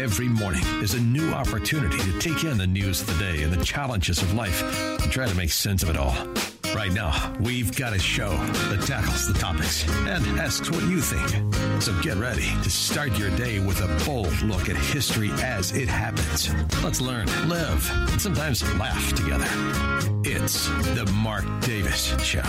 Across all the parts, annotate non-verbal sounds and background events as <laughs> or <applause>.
Every morning is a new opportunity to take in the news of the day and the challenges of life and try to make sense of it all. Right now, we've got a show that tackles the topics and asks what you think. So get ready to start your day with a bold look at history as it happens. Let's learn, live, and sometimes laugh together. It's the Mark Davis Show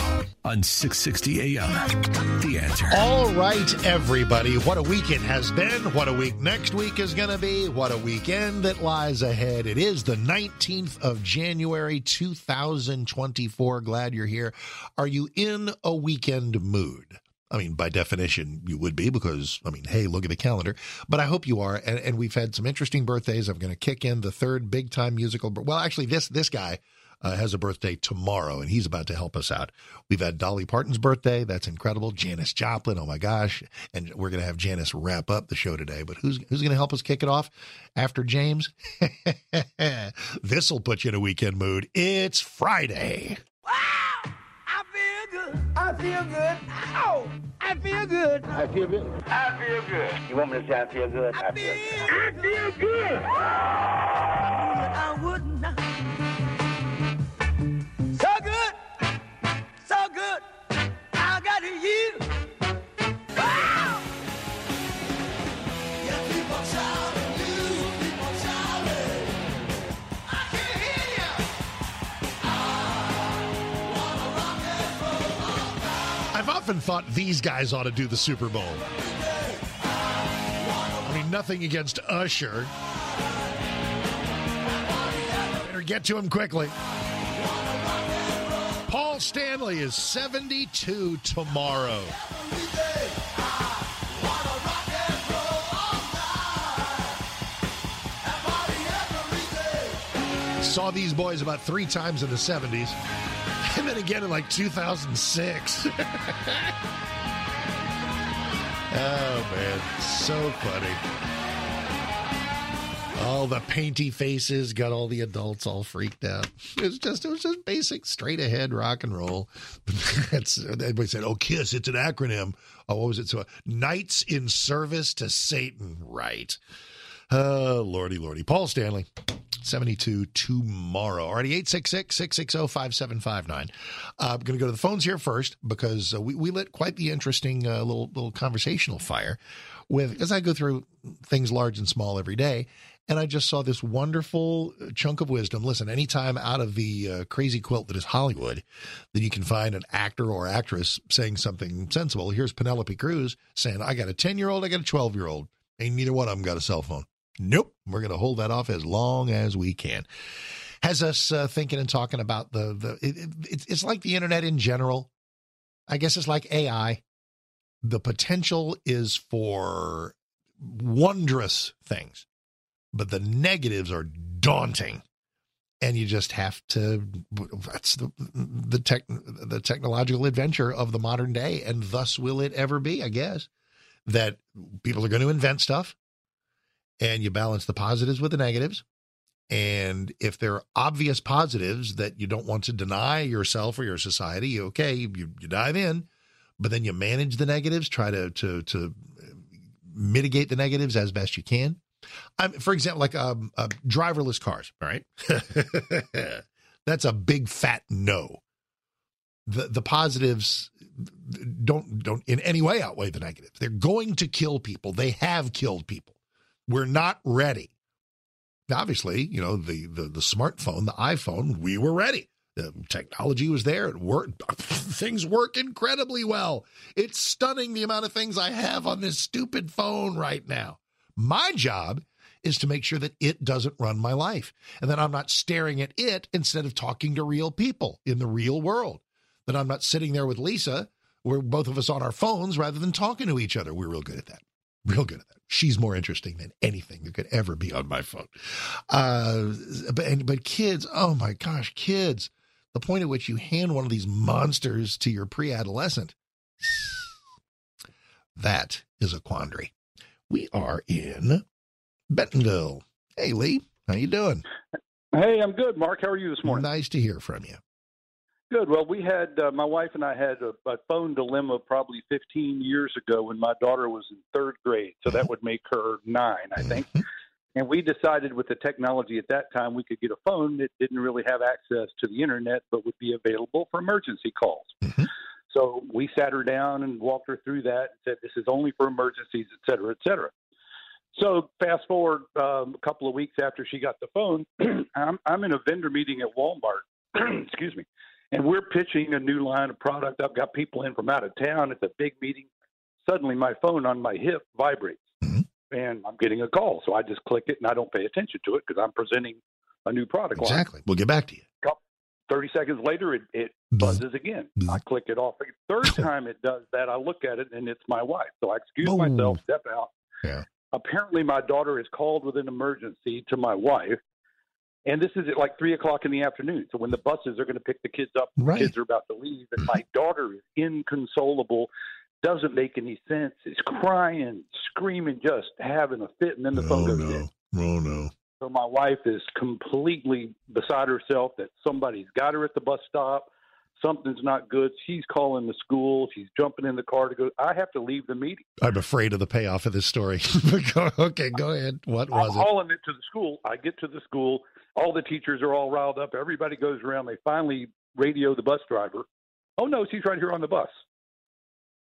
on 660 AM. The answer. All right, everybody. What a week it has been. What a week next week is going to be. What a weekend that lies ahead. It is the 19th of January, 2024. Glad you're here. Are you in a weekend mood? I mean, by definition, you would be because, I mean, hey, look at the calendar. But I hope you are. And, and we've had some interesting birthdays. I'm going to kick in the third big time musical. Well, actually, this this guy uh, has a birthday tomorrow, and he's about to help us out. We've had Dolly Parton's birthday. That's incredible. Janis Joplin. Oh my gosh! And we're going to have Janis wrap up the show today. But who's who's going to help us kick it off after James? <laughs> this will put you in a weekend mood. It's Friday. Wow! I feel good. I feel good. Ow! I feel good. I feel good. I feel good. You want me to say I feel good? I feel, good. I feel good. Often thought these guys ought to do the Super Bowl. I mean, nothing against Usher. Better get to him quickly. Paul Stanley is 72 tomorrow. Saw these boys about three times in the 70s, then again in like 2006. <laughs> Oh man, so funny. All the painty faces got all the adults all freaked out. It was just it was just basic straight ahead rock and roll. <laughs> That's everybody said, "Oh, Kiss, it's an acronym." Oh, what was it? So, uh, Knights in Service to Satan, right? Oh, lordy, lordy. Paul Stanley, 72 tomorrow. Already 866 660 5759. I'm going to go to the phones here first because uh, we, we lit quite the interesting uh, little, little conversational fire with, as I go through things large and small every day. And I just saw this wonderful chunk of wisdom. Listen, anytime out of the uh, crazy quilt that is Hollywood, that you can find an actor or actress saying something sensible. Here's Penelope Cruz saying, I got a 10 year old, I got a 12 year old. Ain't neither one of them got a cell phone. Nope. We're going to hold that off as long as we can. Has us uh, thinking and talking about the, the it, it, it's like the internet in general. I guess it's like AI. The potential is for wondrous things, but the negatives are daunting. And you just have to, that's the, the tech, the technological adventure of the modern day. And thus will it ever be, I guess, that people are going to invent stuff and you balance the positives with the negatives. And if there are obvious positives that you don't want to deny yourself or your society, okay, you, you dive in, but then you manage the negatives, try to to to mitigate the negatives as best you can. I'm, for example, like um, uh, driverless cars. Right, <laughs> that's a big fat no. The the positives don't don't in any way outweigh the negatives. They're going to kill people. They have killed people. We're not ready. Obviously, you know the the the smartphone, the iPhone. We were ready. The technology was there. It worked. Things work incredibly well. It's stunning the amount of things I have on this stupid phone right now. My job is to make sure that it doesn't run my life and that I'm not staring at it instead of talking to real people in the real world. That I'm not sitting there with Lisa, we're both of us on our phones rather than talking to each other. We're real good at that. Real good at that. She's more interesting than anything that could ever be on my phone. Uh, but, and, but kids, oh my gosh, kids, the point at which you hand one of these monsters to your pre-adolescent, that is a quandary. We are in Bentonville. Hey, Lee, how you doing? Hey, I'm good. Mark, how are you this morning? Nice to hear from you. Good. Well, we had uh, my wife and I had a, a phone dilemma probably 15 years ago when my daughter was in third grade, so that would make her nine, I think. <laughs> And we decided with the technology at that time, we could get a phone that didn't really have access to the internet, but would be available for emergency calls. Mhm. So we sat her down and walked her through that and said, this is only for emergencies, et cetera, et cetera. So fast forward um, a couple of weeks after she got the phone, <clears throat> I'm, I'm in a vendor meeting at Walmart. <clears throat> excuse me. And we're pitching a new line of product. I've got people in from out of town. It's a big meeting. Suddenly, my phone on my hip vibrates, Mhm. and I'm getting a call. So I just click it, and I don't pay attention to it because I'm presenting a new product line. Exactly. We'll get back to you. 30 seconds later, it, it buzzes again. I click it off. Third time it does that, I look at it, and it's my wife. So I excuse Boom. myself, step out. Yeah. Apparently, my daughter is called with an emergency to my wife. And this is at like three o'clock in the afternoon. So when the buses are going to pick the kids up, the Right. kids are about to leave, and my daughter is inconsolable, doesn't make any sense, is crying, screaming, just having a fit, and then the phone oh, goes no. in. Oh, no. So my wife is completely beside herself that somebody's got her at the bus stop. Something's not good. She's calling the school. She's jumping in the car to go. I have to leave the meeting. I'm afraid of the payoff of this story. <laughs> Okay, go ahead. What was I'm it? hauling it to the school. I get to the school. All the teachers are all riled up. Everybody goes around. They finally radio the bus driver. Oh no, she's right here on the bus.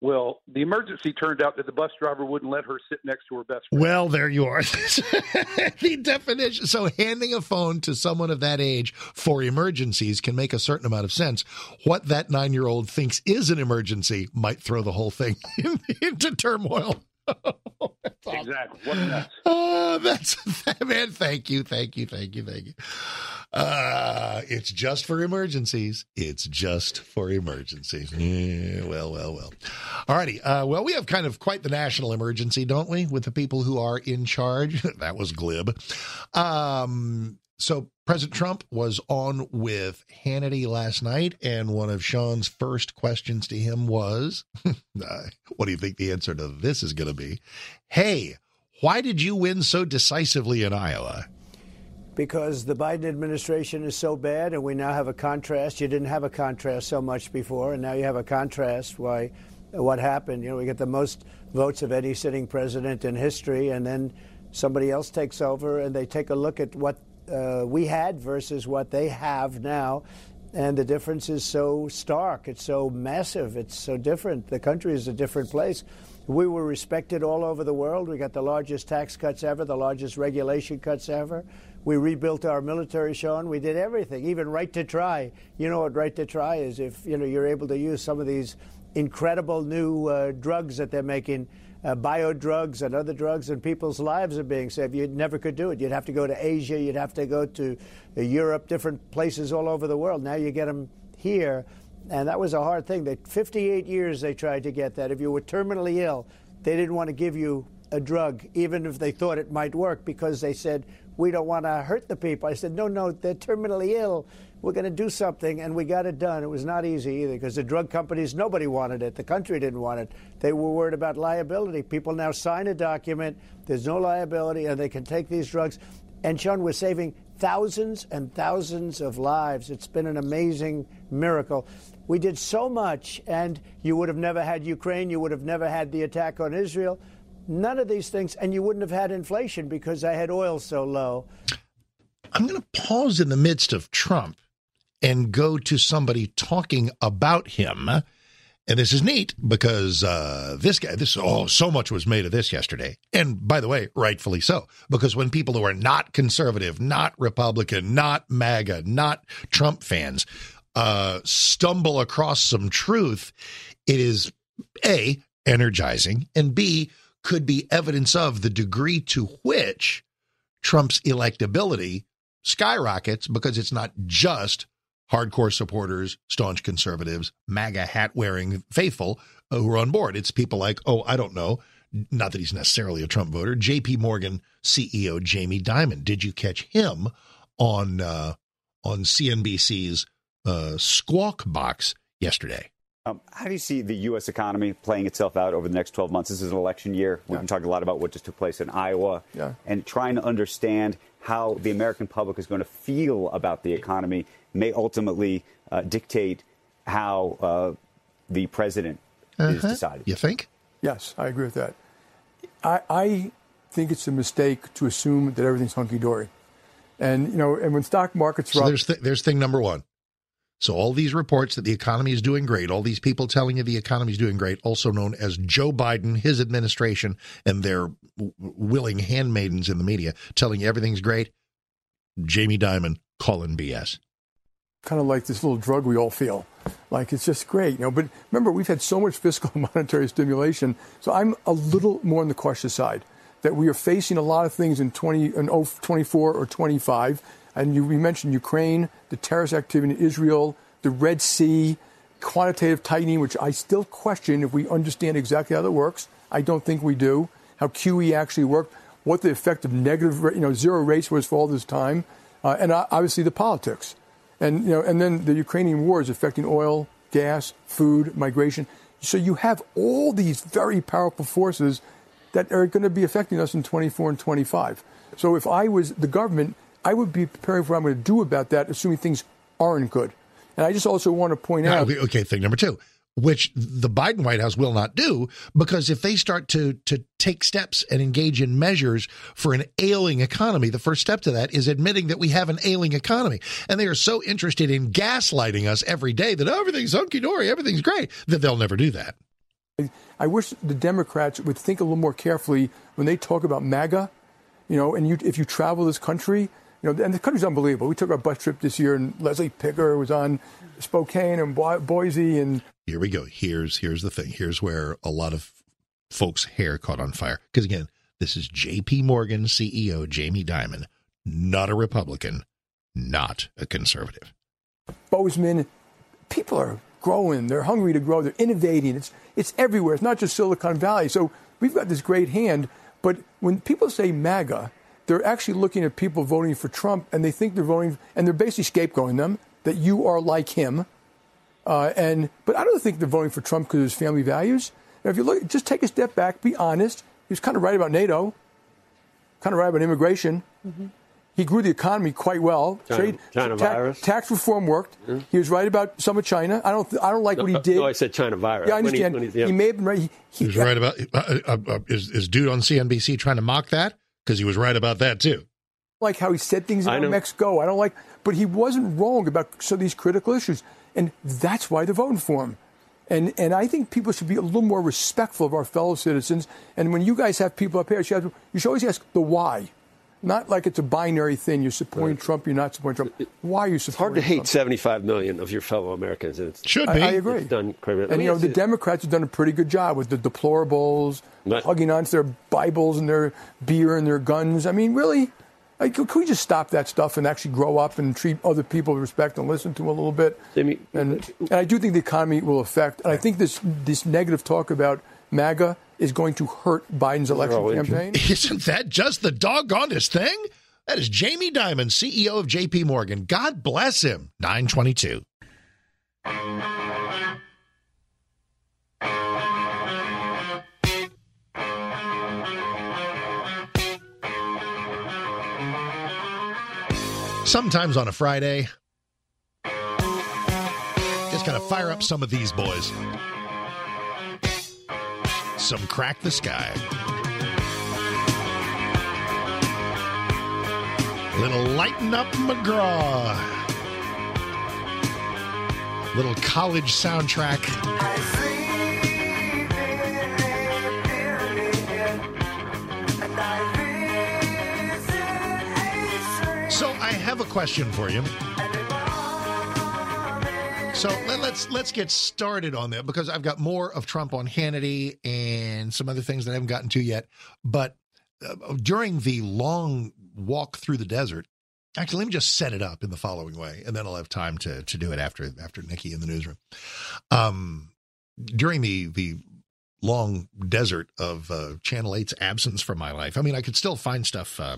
Well, the emergency turned out that the bus driver wouldn't let her sit next to her best friend. Well, there you are. <laughs> the definition. So, handing a phone to someone of that age for emergencies can make a certain amount of sense. What that nine year old thinks is an emergency might throw the whole thing <laughs> into turmoil. <laughs> That's awesome. exactly. What a mess. Oh, that's <laughs> man. Thank you, thank you, thank you, thank you. Uh, it's just for emergencies. It's just for emergencies. Yeah, well, well, well. All righty. Uh, well, we have kind of quite the national emergency, don't we, with the people who are in charge? <laughs> that was glib. Um, so President Trump was on with Hannity last night, and one of Sean's first questions to him was, <laughs> uh, "What do you think the answer to this is going to be?" Hey, why did you win so decisively in Iowa? because the Biden administration is so bad, and we now have a contrast. You didn't have a contrast so much before, and now you have a contrast. Why? What happened? You know, we get the most votes of any sitting president in history, and then somebody else takes over, and they take a look at what uh, we had versus what they have now. And the difference is so stark. It's so massive. It's so different. The country is a different place. We were respected all over the world. We got the largest tax cuts ever, the largest regulation cuts ever. We rebuilt our military, Sean. We did everything, even right to try. You know what right to try is if you know you're able to use some of these incredible new uh, drugs that they're making, uh, bio drugs and other drugs, and people's lives are being saved. You never could do it. You'd have to go to Asia. You'd have to go to uh, Europe, different places all over the world. Now you get them here, and that was a hard thing. That 58 years they tried to get that. If you were terminally ill, they didn't want to give you a drug, even if they thought it might work, because they said we don't want to hurt the people. I said, no, no, they're terminally ill. We're going to do something, and we got it done. It was not easy either because the drug companies, nobody wanted it. The country didn't want it. They were worried about liability. People now sign a document, there's no liability, and they can take these drugs. And Sean, we're saving thousands and thousands of lives. It's been an amazing miracle. We did so much, and you would have never had Ukraine, you would have never had the attack on Israel. None of these things, and you wouldn't have had inflation because I had oil so low. I'm going to pause in the midst of Trump and go to somebody talking about him. And this is neat because uh, this guy, this oh, so much was made of this yesterday. And by the way, rightfully so, because when people who are not conservative, not Republican, not MAGA, not Trump fans uh, stumble across some truth, it is A, energizing, and B, could be evidence of the degree to which Trump's electability skyrockets because it's not just hardcore supporters, staunch conservatives, MAGA hat wearing faithful uh, who are on board. It's people like, oh, I don't know, not that he's necessarily a Trump voter, JP Morgan CEO Jamie Dimon. Did you catch him on uh, on CNBC's uh, Squawk Box yesterday? Um, how do you see the U.S. economy playing itself out over the next 12 months? This is an election year. We've been talking a lot about what just took place in Iowa Yeah. and trying to understand how the American public is going to feel about the economy may ultimately uh, dictate how uh, the president is decided. You think? Yes, I agree with that. I, I think it's a mistake to assume that everything's hunky dory. And you know, and when stock markets So are up, there's th- there's thing number one. So all these reports that the economy is doing great, all these people telling you the economy is doing great, also known as Joe Biden, his administration, and their w- willing handmaidens in the media telling you everything's great. Jamie Dimon calling BS. Kind of like this little drug we all feel. Like it's just great, you know. But remember, we've had so much fiscal <laughs> and monetary stimulation, so I'm a little more on the cautious side. That we are facing a lot of things in 20, in 24 or 25. And you, we mentioned Ukraine, the terrorist activity in Israel, the Red Sea, quantitative tightening, which I still question if we understand exactly how that works. I don't think we do. How QE actually worked, what the effect of negative, you know, zero rates was for all this time, uh, and uh, obviously the politics. And you know, and then the Ukrainian war is affecting oil, gas, food, migration. So you have all these very powerful forces that are going to be affecting us in 24 and 25. So if I was the government, I would be preparing for what I'm going to do about that, assuming things aren't good. And I just also want to point Now, out, okay, okay, thing number two, which the Biden White House will not do, because if they start to to take steps and engage in measures for an ailing economy, the first step to that is admitting that we have an ailing economy, and they are so interested in gaslighting us every day that oh, everything's hunky dory, everything's great, that they'll never do that. I wish the Democrats would think a little more carefully when they talk about MAGA. You know, and you, if you travel this country, you know, and the country's unbelievable. We took our bus trip this year, and Leslie Picker was on Spokane and Boise, and Here we go. Here's here's the thing. Here's where a lot of folks' hair caught on fire. Because again, this is J.P. Morgan CEO Jamie Dimon, not a Republican, not a conservative. Bozeman. People are growing. They're hungry to grow. They're innovating. It's it's everywhere. It's not just Silicon Valley. So we've got this great hand. But when people say MAGA, they're actually looking at people voting for Trump, and they think they're voting, and they're basically scapegoating them that you are like him. Uh, and but I don't think they're voting for Trump because of his family values. And if you look, just take a step back, be honest. He was kind of right about NATO, kind of right about immigration. He grew the economy quite well. China- China ta- virus. tax reform worked. He was right about some of China. I don't. I don't like what he did. No, I said China virus. yeah, I When he- understand. when he, he- yeah. may have been right. He, He was right about uh, uh, uh, is is dude on CNBC trying to mock that because he was right about that too. like how he said things I about know. Mexico. I don't like, but he wasn't wrong about some of these critical issues, and that's why they're voting for him. And and I think people should be a little more respectful of our fellow citizens. And when you guys have people up here, you should, have- you should always ask the why, not like it's a binary thing. You're supporting Trump, you're not supporting Trump. Why are you It's hard supporting? to hate Trump? 75 million of your fellow Americans. and It's, Should I, be. I agree. It's done quite a And you know, the you- Democrats have done a pretty good job with the deplorables, Right. hugging onto their Bibles and their beer and their guns. I mean, really, like, can we just stop that stuff and actually grow up and treat other people with respect and listen to them a little bit? And, and I do think the economy will affect. And I think this this negative talk about MAGA is going to hurt Biden's election campaign. <laughs> Isn't that just the doggonest thing? That is Jamie Dimon, CEO of JP Morgan. God bless him. 922. Sometimes on a Friday, just gotta fire up some of these boys. Some crack the sky. Little lighten up McGraw. Little college soundtrack. I have a question for you. So let, us let's get started on that because I've got more of Trump on Hannity and some other things that I haven't gotten to yet. But uh, during the long walk through the desert, actually, let me just set it up in the following way, and then I'll have time to to do it after after Nikki in the newsroom. Um, during the the long desert of uh, Channel 8's absence from my life, I mean, I could still find stuff uh,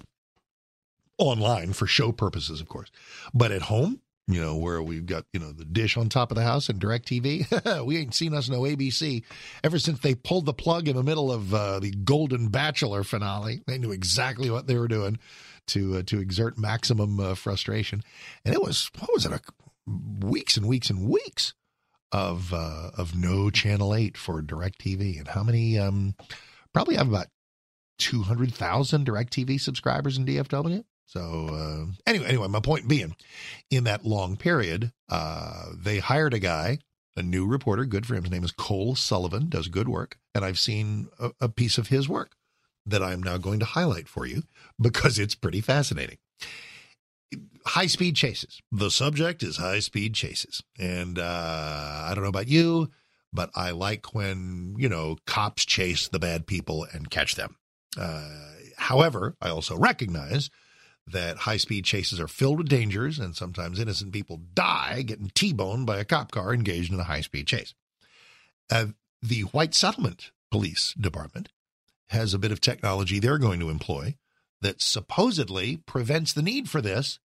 online for show purposes, of course, but at home you know, where we've got, you know, the dish on top of the house and DirecTV. <laughs> we ain't seen us no ABC ever since they pulled the plug in the middle of uh, the Golden Bachelor finale. They knew exactly what they were doing to uh, to exert maximum uh, frustration. And it was, what was it, a, weeks and weeks and weeks of uh, of no Channel 8 for DirecTV. And how many, um, probably have about 200,000 DirecTV subscribers in DFW. So uh, anyway, anyway, my point being, in that long period, uh, they hired a guy, a new reporter, good for him. His name is Cole Sullivan, does good work, and I've seen a, a piece of his work that I'm now going to highlight for you because it's pretty fascinating. High speed chases. The subject is high speed chases, and uh, I don't know about you, but I like when you know cops chase the bad people and catch them. Uh, however, I also recognize that high speed chases are filled with dangers and sometimes innocent people die getting T boned by a cop car engaged in a high speed chase. Uh, the White Settlement Police Department has a bit of technology they're going to employ that supposedly prevents the need for this.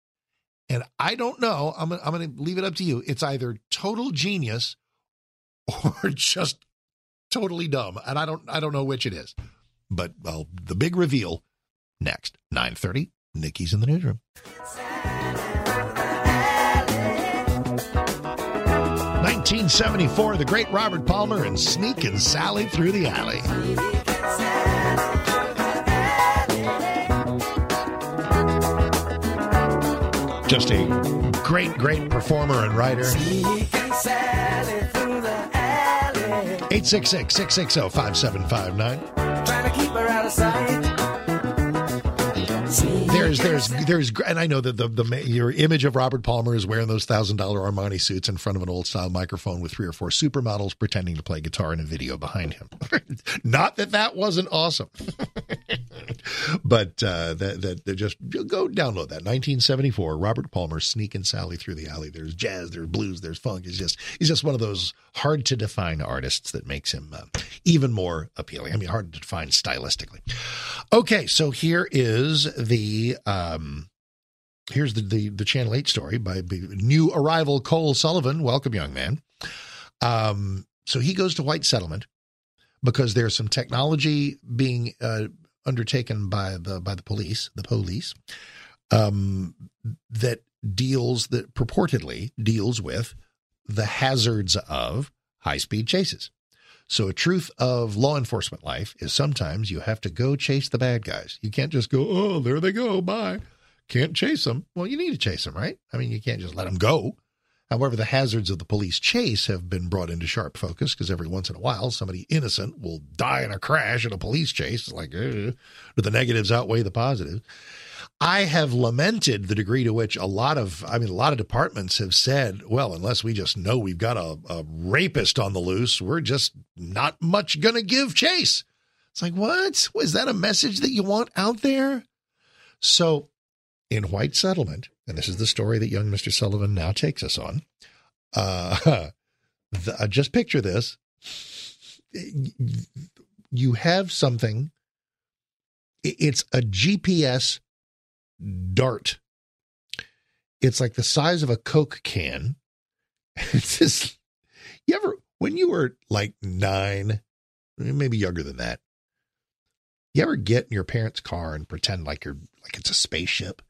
And I don't know. I'm, I'm going to leave it up to you. It's either total genius or <laughs> just totally dumb. And I don't I don't know which it is. But well, the big reveal next. 930. Nikki's in the newsroom. 1974, the great Robert Palmer and Sneakin' Sally through the alley. Just a great, great performer and writer. 866 660 5759. There's, there's, there's, and I know that the, the your image of Robert Palmer is wearing those thousand dollar Armani suits in front of an old style microphone with three or four supermodels pretending to play guitar in a video behind him. <laughs> Not that that wasn't awesome, <laughs> <laughs> but uh, that that that just go download that 1974 Robert Palmer Sneakin' Sally through the alley. There's jazz, there's blues, there's funk. He's just he's just one of those hard to define artists that makes him uh, even more appealing. I mean, hard to define stylistically. Okay, so here is the um, here's the, the the Channel Eight story by by new arrival Cole Sullivan. Welcome, young man. Um, so he goes to White Settlement because there's some technology being uh, undertaken by the by the police, the police, um, that deals that purportedly deals with the hazards of high speed chases. So, a truth of law enforcement life is sometimes you have to go chase the bad guys. You can't just go, oh, there they go, bye. Can't chase them. Well, you need to chase them, right? I mean, you can't just let them go. However, the hazards of the police chase have been brought into sharp focus because every once in a while, somebody innocent will die in a crash in a police chase. It's like, uh, the negatives outweigh the positives. I have lamented the degree to which a lot of, I mean, a lot of departments have said, well, unless we just know we've got a, a rapist on the loose, we're just not much going to give chase. It's like, what? Was that a message that you want out there? So, in White Settlement, and this is the story that young Mr. Sullivan now takes us on, uh, <laughs> the, uh, just picture this. You have something, it's a GPS dart. It's like the size of a Coke can. <laughs> It's just, you ever, when you were like nine, maybe younger than that, you ever get in your parents' car and pretend like you're, like it's a spaceship?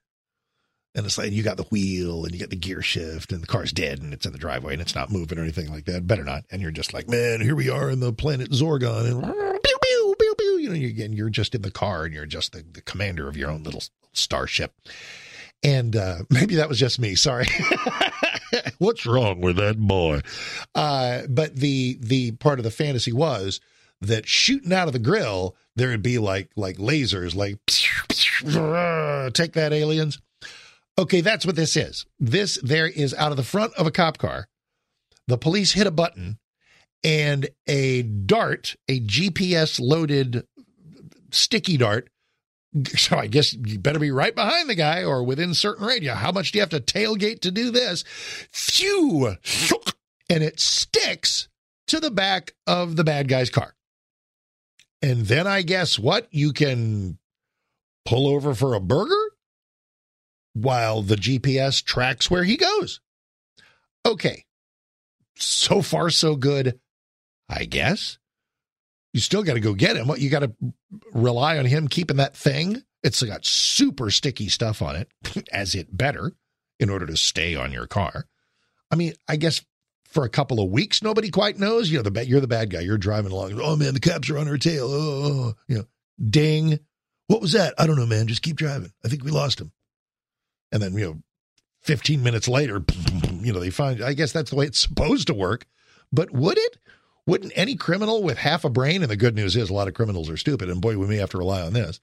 And it's like you got the wheel and you get the gear shift and the car's dead and it's in the driveway and it's not moving or anything like that. Better not. And you're just like, man, here we are in the planet Zorgon and pew, pew, pew, pew. You know, you, again, you're just in the car and you're just the, the commander of your own little starship. And uh, <laughs> maybe that was just me. Sorry. <laughs> What's wrong with that boy? Uh, but the the part of the fantasy was that shooting out of the grill, there would be like like lasers, like <laughs> take that aliens. Okay, that's what this is. This there is out of the front of a cop car. The police hit a button, and a dart, a GPS loaded sticky dart, <laughs> so I guess you better be right behind the guy or within certain radius. How much do you have to tailgate to do this? Phew! <laughs> And it sticks to the back of the bad guy's car. And then I guess what? You can pull over for a burger while the GPS tracks where he goes. Okay. So far, so good, I guess you still got to go get him. You got to rely on him keeping that thing. It's got super sticky stuff on it, <laughs> as it better, in order to stay on your car. I mean, I guess for a couple of weeks, nobody quite knows. You know, the you're the bad guy. You're driving along. Oh man, the cops are on our tail. Oh, oh, oh, oh, you know, ding. What was that? I don't know, man. Just keep driving. I think we lost him. And then, you know, 15 minutes later, you know, they find, I guess that's the way it's supposed to work. But would it? Wouldn't any criminal with half a brain, and the good news is a lot of criminals are stupid, and boy, we may have to rely on this,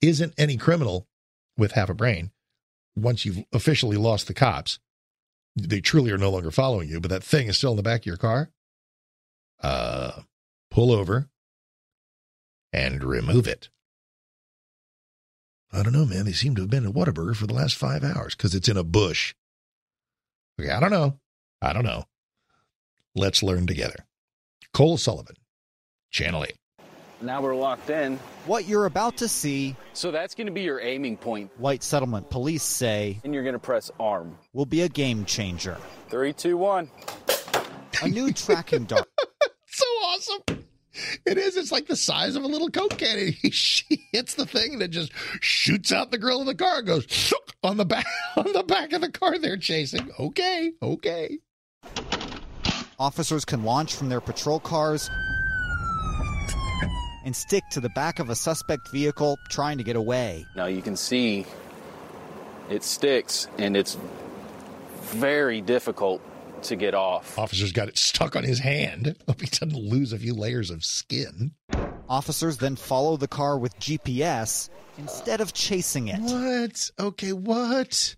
isn't any criminal with half a brain, once you've officially lost the cops, they truly are no longer following you, but that thing is still in the back of your car, uh, pull over and remove it. I don't know, man. They seem to have been at Whataburger for the last five hours because it's in a bush. Okay, I don't know. I don't know. Let's learn together. Cole Sullivan, Channel 8. Now we're locked in. What you're about to see, So that's going to be your aiming point, White Settlement police say, and you're going to press arm. will be a game changer. Three, two, one. A new tracking dart <laughs> so awesome. It is. It's like the size of a little Coke can. <laughs> He, she hits the thing and it just shoots out the grill of the car. and Goes on the back <laughs> on the back of the car they're chasing. Okay, okay. officers can launch from their patrol cars and stick to the back of a suspect vehicle trying to get away. Now you can see it sticks, and it's very difficult to get off. Officer's got it stuck on his hand. <laughs> Hope he doesn't lose a few layers of skin. Officers then follow the car with GPS instead of chasing it. What? Okay, what?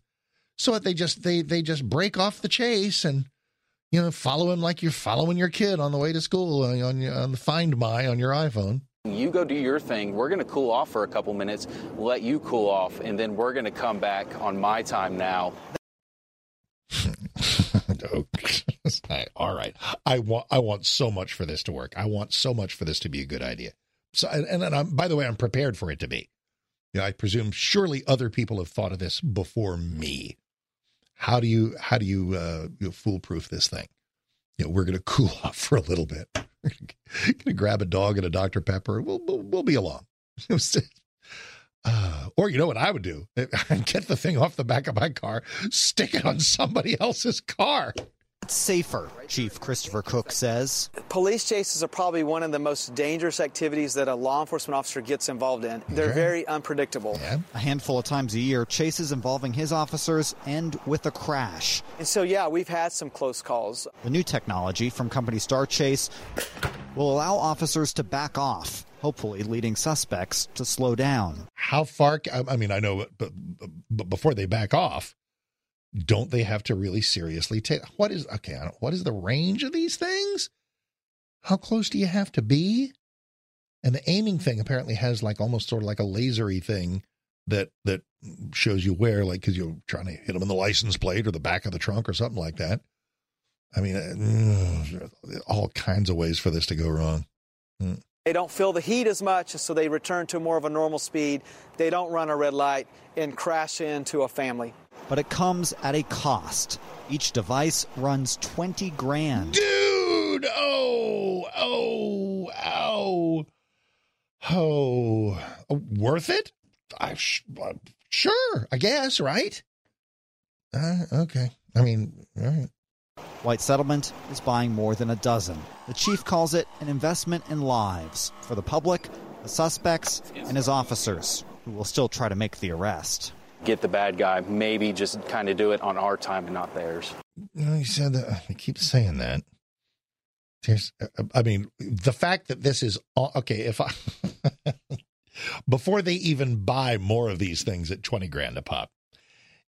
So what? They just they they just break off the chase and you know follow him like you're following your kid on the way to school uh, on on, on the Find My on your iPhone. You go do your thing. We're going to cool off for a couple minutes, let you cool off, and then we're going to come back on my time now. <laughs> Okay. All right. I want I want so much for this to work. I want so much for this to be a good idea. So and, and I'm by the way, I'm prepared for it to be. You know, I presume surely other people have thought of this before me. How do you how do you uh you know, foolproof this thing? You know, we're going <laughs> to cool off for a little bit. <laughs> going to grab a dog and a Dr Pepper. We'll we'll, we'll be along. Uh, or you know what I would do? <laughs> Get the thing off the back of my car, stick it on somebody else's car. It's safer, Chief Christopher Cook says. Police chases are probably one of the most dangerous activities that a law enforcement officer gets involved in. They're Okay. very unpredictable. Yeah. A handful of times a year, chases involving his officers end with a crash. And so, yeah, we've had some close calls. The new technology from company StarChase will allow officers to back off, hopefully leading suspects to slow down. How far? I mean, I know, but, but before they back off, don't they have to really seriously take? What is okay? What is the range of these things? How close do you have to be? And the aiming thing apparently has like almost sort of like a lasery thing that that shows you where, like, because you're trying to hit them in the license plate or the back of the trunk or something like that. I mean, uh, all kinds of ways for this to go wrong. They don't feel the heat as much, so they return to more of a normal speed. They don't run a red light and crash into a family. But it comes at a cost. Each device runs 20 grand. dude oh oh ow oh worth it i sh- uh, sure i guess right uh, okay i mean all right White Settlement is buying more than a dozen. The chief calls it an investment in lives for the public, the suspects, and his officers, who will still try to make the arrest. Get the bad guy, maybe just kind of do it on our time and not theirs. you know, you said that i keep saying that there's i mean the fact that this is okay if i <laughs> before they even buy more of these things at 20 grand a pop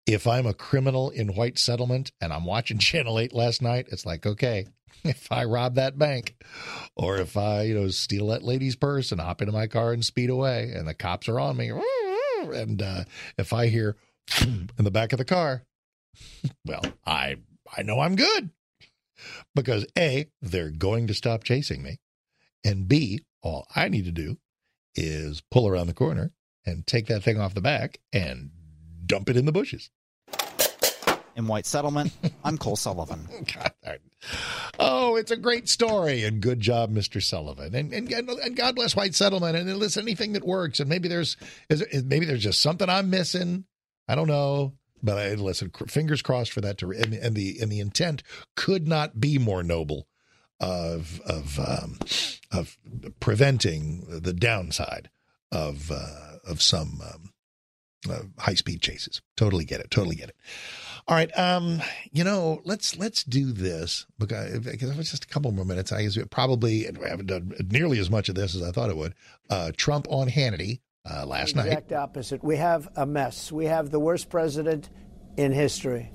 if i'm a criminal in white settlement and i'm watching <laughs> channel 8 last night it's like okay <laughs> if i rob that bank or if i you know steal that lady's purse and hop into my car and speed away and the cops are on me <laughs> and uh, if i hear <clears throat> in the back of the car well i i know i'm good because a they're going to stop chasing me and b all i need to do is pull around the corner and take that thing off the back and dump it in the bushes In White Settlement, I'm Cole Sullivan. <laughs> God, oh, it's a great story, and good job, Mister Sullivan, and, and and God bless White Settlement, and listen, anything that works, and maybe there's is, maybe there's just something I'm missing. I don't know, but I listen. cr- Fingers crossed for that to, and, and the and the intent could not be more noble of of um, of preventing the downside of uh, of some um, uh, high speed chases. Totally get it. Totally get it. All right, um, you know, let's let's do this because because if it's just a couple more minutes, I guess we probably and we haven't done nearly as much of this as I thought it would. Uh, Trump on Hannity uh, last night. Exact opposite. We have a mess. We have the worst president in history.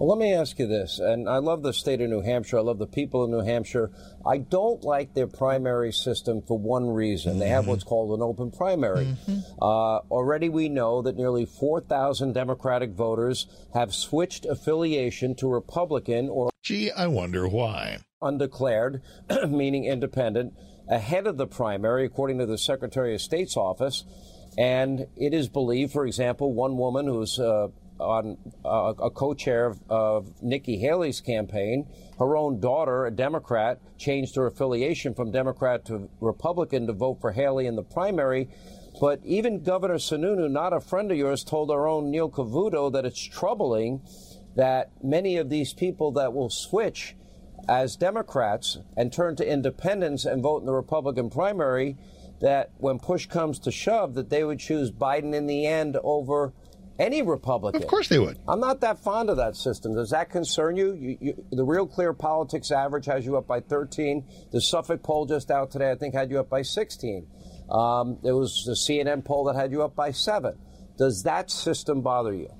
Well, let me ask you this, and I love the state of New Hampshire. I love the people of New Hampshire. I don't like their primary system for one reason. They have what's called an open primary. Uh, already we know that nearly 4,000 Democratic voters have switched affiliation to Republican or. Gee, I wonder why. Undeclared, <clears throat> meaning independent, ahead of the primary, according to the Secretary of State's office. And it is believed, for example, one woman who's uh, on uh, a co-chair of, of Nikki Haley's campaign, her own daughter, a Democrat, changed her affiliation from Democrat to Republican to vote for Haley in the primary. But even Governor Sununu, not a friend of yours, told our own Neil Cavuto that it's troubling that many of these people that will switch as Democrats and turn to independents and vote in the Republican primary, that when push comes to shove, that they would choose Biden in the end over any Republican. Of course they would. I'm not that fond of that system. Does that concern you? you, you the Real Clear Politics average has you up by 13. The Suffolk poll just out today, I think, had you up by 16. Um, there was the CNN poll that had you up by seven. Does that system bother you?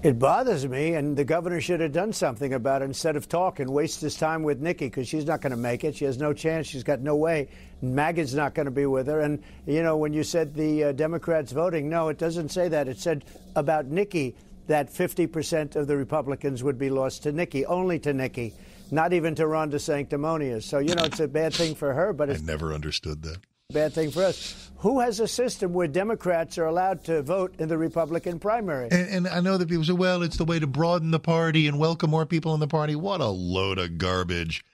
It bothers me, and the governor should have done something about it instead of talking, and waste his time with Nikki because she's not going to make it. She has no chance. She's got no way. MAGA's not going to be with her. And, you know, when you said the uh, Democrats voting, no, it doesn't say that. It said about Nikki that 50% of the Republicans would be lost to Nikki, only to Nikki, not even to Ron DeSanctimonious. So, you know, it's a bad thing for her, but I it's never understood that. Bad thing for us. Who has a system where Democrats are allowed to vote in the Republican primary? And, and I know that people say, well, it's the way to broaden the party and welcome more people in the party. What a load of garbage.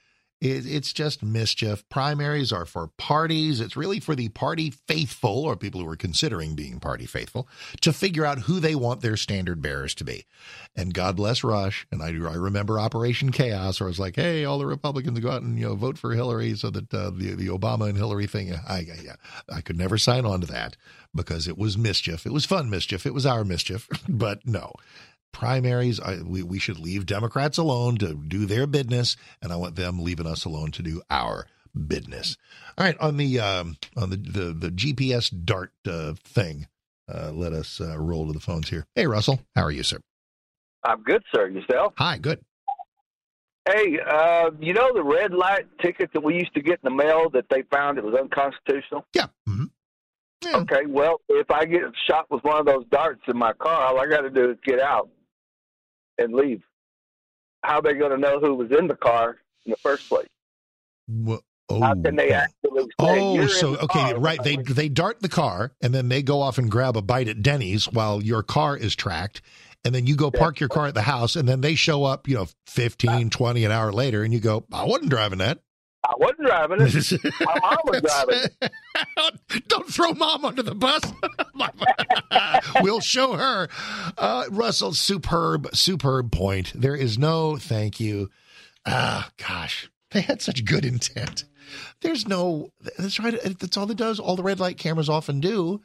It, it's just mischief. Primaries are for parties. It's really for the party faithful or people who are considering being party faithful to figure out who they want their standard bearers to be. And God bless Rush. And I, I remember Operation Chaos, where I was like, hey, all the Republicans go out and you know vote for Hillary so that uh, the the Obama and Hillary thing. I, I yeah, I could never sign on to that because it was mischief. It was fun mischief. It was our mischief. <laughs> but no, primaries I, we, we should leave democrats alone to do their business and i want them leaving us alone to do our business all right on the um on the the, the gps dart uh, thing uh, let us uh, roll to the phones here hey russell how are you sir I'm good, sir. Yourself? hi good Hey, uh, you know the red light ticket that we used to get in the mail that they found it was unconstitutional? Yeah. Okay, well, if I get shot with one of those darts in my car, all I got to do is get out and leave. How are they going to know who was in the car in the first place? Wha- oh, How can they actually Oh, so okay, car"? right? They they dart the car, and then they go off and grab a bite at Denny's while your car is tracked, and then you go park your car at the house, and then they show up, you know, 15, 20 an hour later, and you go, I wasn't driving that. I wasn't driving it. <laughs> My mom was driving. <laughs> Don't throw mom under the bus. <laughs> we'll show her. Uh, Russell, superb, superb point. There is no thank you. Ah, gosh, they had such good intent. There's no. That's right. That's all it does. All the red light cameras often do.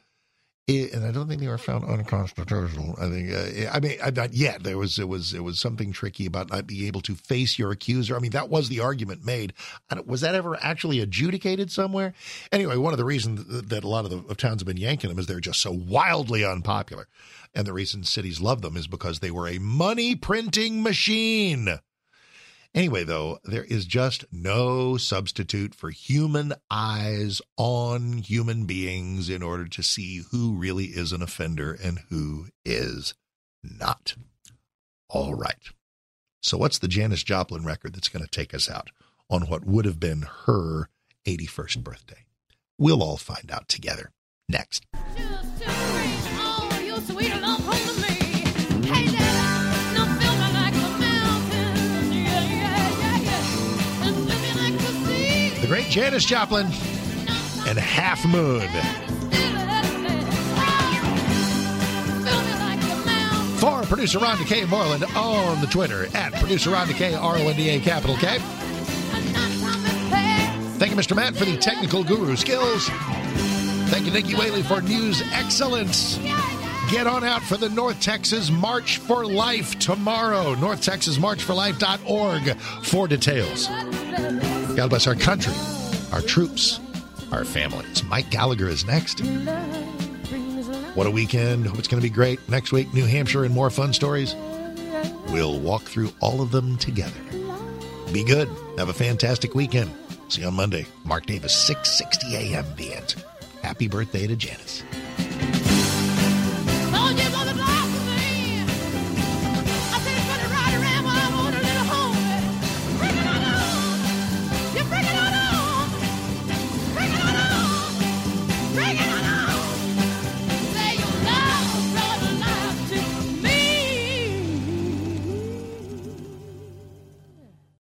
And I don't think they were found unconstitutional. I think. Uh, I mean, I, not yet. There was. It was. It was something tricky about not being able to face your accuser. I mean, that was the argument made. Was that ever actually adjudicated somewhere? Anyway, one of the reasons that- that a lot of the of towns have been yanking them is they're just so wildly unpopular, and the reason cities love them is because they were a money printing machine. Anyway, though, there is just no substitute for human eyes on human beings in order to see who really is an offender and who is not. All right. So, what's the Janis Joplin record that's going to take us out on what would have been her 81st birthday? We'll all find out together next. Great Janis Joplin and Half Moon. For producer Ron DeKay Moreland on the Twitter at producer Ron DeKay, R O N D A capital K. Thank you, Mr. Matt, for the technical guru skills. Thank you, Nikki Whaley, for news excellence. Get on out for the North Texas March for Life tomorrow. North Texas NorthTexasMarchForLife.org for details. God bless our country, our troops, our families. Mike Gallagher is next. What a weekend. Hope it's going to be great. Next week, New Hampshire and more fun stories. We'll walk through all of them together. Be good. Have a fantastic weekend. See you on Monday. Mark Davis, 660 a.m. The end. Happy birthday to Janice.